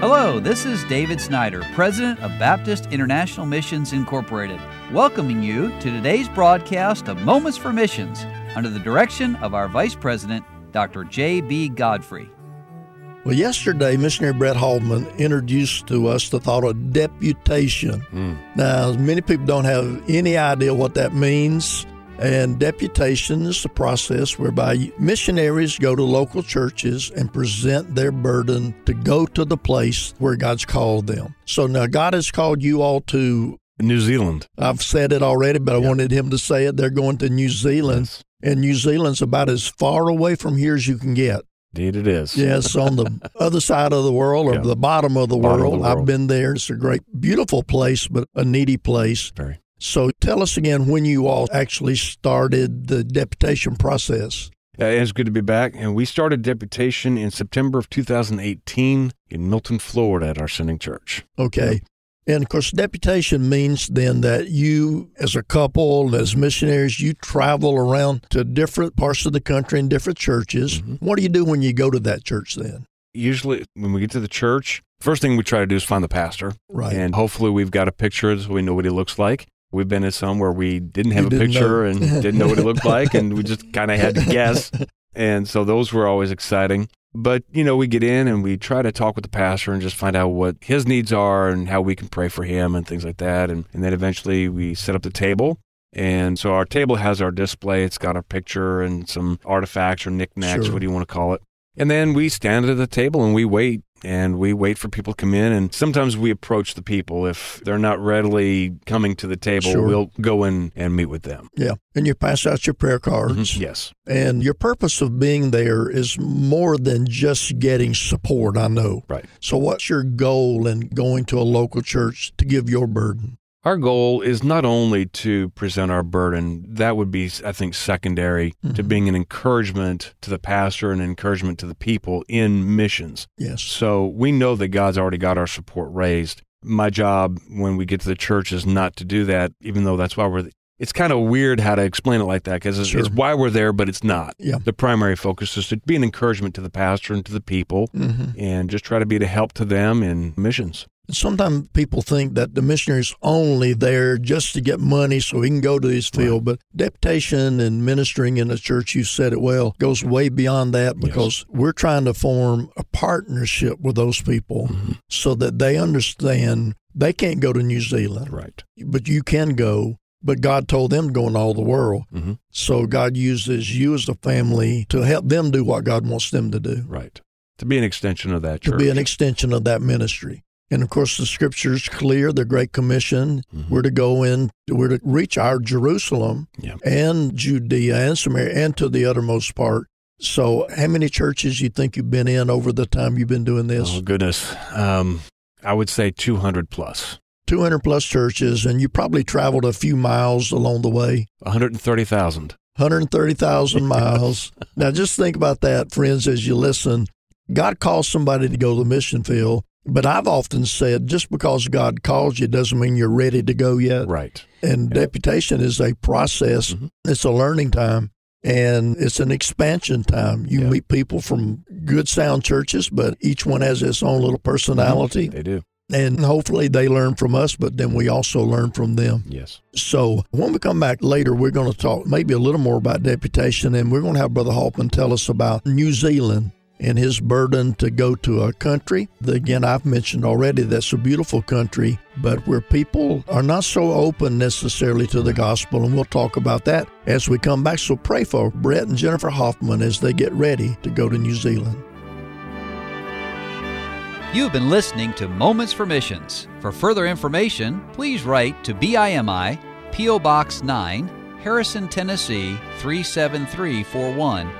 Hello, this is David Snyder, President of Baptist International Missions Incorporated, welcoming you to today's broadcast of Moments for Missions under the direction of our Vice President, Dr. J.B. Godfrey. Well, yesterday, Missionary Brett Haldeman introduced to us the thought of deputation. Mm. Now, many people don't have any idea what that means. And deputation is the process whereby missionaries go to local churches and present their burden to go to the place where God's called them. So now God has called you all to New Zealand. I've said it already, but I wanted him to say it. They're going to New Zealand. Yes. And New Zealand's about as far away from here as you can get. Indeed, it is. Yes, on the other side of the world or yeah. the bottom of the, bottom world. of the world. I've been there. It's a great, beautiful place, but a needy place. Very. So tell us again when you all actually started the deputation process. Uh, it's good to be back. And we started deputation in September of 2018 in Milton, Florida at our sending church. Okay. And of course, deputation means then that you, as a couple, and as missionaries, you travel around to different parts of the country and different churches. Mm-hmm. What do you do when you go to that church then? Usually, when we get to the church, first thing we try to do is find the pastor. Right. And hopefully, we've got a picture so we know what he looks like. We've been to some where we didn't have you a didn't picture know. and didn't know what it looked like, and we just kind of had to guess. And so those were always exciting. But, you know, we get in and we try to talk with the pastor and just find out what his needs are and how we can pray for him and things like that. And, and then eventually we set up the table. And so our table has our display. It's got a picture and some artifacts or knickknacks, sure. what do you want to call it. And then we stand at the table and we wait and we wait for people to come in and sometimes we approach the people. If they're not readily coming to the table sure. we'll go in and meet with them. Yeah. And you pass out your prayer cards. Mm-hmm. yes. And your purpose of being there is more than just getting support i know. Right. So what's your goal in going to a local church to give your burden our goal is not only to present our burden, that would be, I think, secondary mm-hmm. to being an encouragement to the pastor and encouragement to the people in missions. Yes. So we know that God's already got our support raised. My job when we get to the church is not to do that, even though that's why we're. It's kind of weird how to explain it like that because it's, sure. it's, why we're there, but it's not. Yeah. The primary focus is to be an encouragement to the pastor and to the people mm-hmm. and just try to be to help to them in missions. Sometimes people think that the missionary's only there just to get money so he can go to his field, right. but deputation and ministering in the church, you said it well, goes way beyond that because yes. we're trying to form a partnership with those people mm-hmm. so that they understand they can't go to New Zealand. Right. But you can go but God told them to go in all the world. Mm-hmm. So God uses you as a family to help them do what God wants them to do. Right. To be an extension of that church. To be an extension of that ministry. And of course, the scripture's clear. The Great Commission, mm-hmm. we're to go in, we're to reach our Jerusalem yeah. and Judea and Samaria and to the uttermost part. So, how many churches you think you've been in over the time you've been doing this? Oh, goodness. Um, I would say 200 plus. 200 plus churches, and you probably traveled a few miles along the way. 130,000. 130,000 miles. now, just think about that, friends, as you listen. God calls somebody to go to the mission field but I've often said just because God calls you doesn't mean you're ready to go yet. Right. And yeah. deputation is a process, mm-hmm. it's a learning time. And it's an expansion time. You yeah. meet people from good sound churches, but each one has its own little personality. Mm-hmm. They do. And hopefully they learn from us, but then we also learn from them. Yes. So when we come back later, we're going to talk maybe a little more about deputation, and we're going to have Brother Haldeman tell us about New Zealand and his burden to go to a country. Again, I've mentioned already that's a beautiful country, but where people are not so open necessarily to the gospel, and we'll talk about that as we come back. So pray for Brett and Jennifer Hoffman as they get ready to go to New Zealand. You've been listening to Moments for Missions. For further information, please write to BIMI, P.O. Box 9, Harrison, Tennessee 37341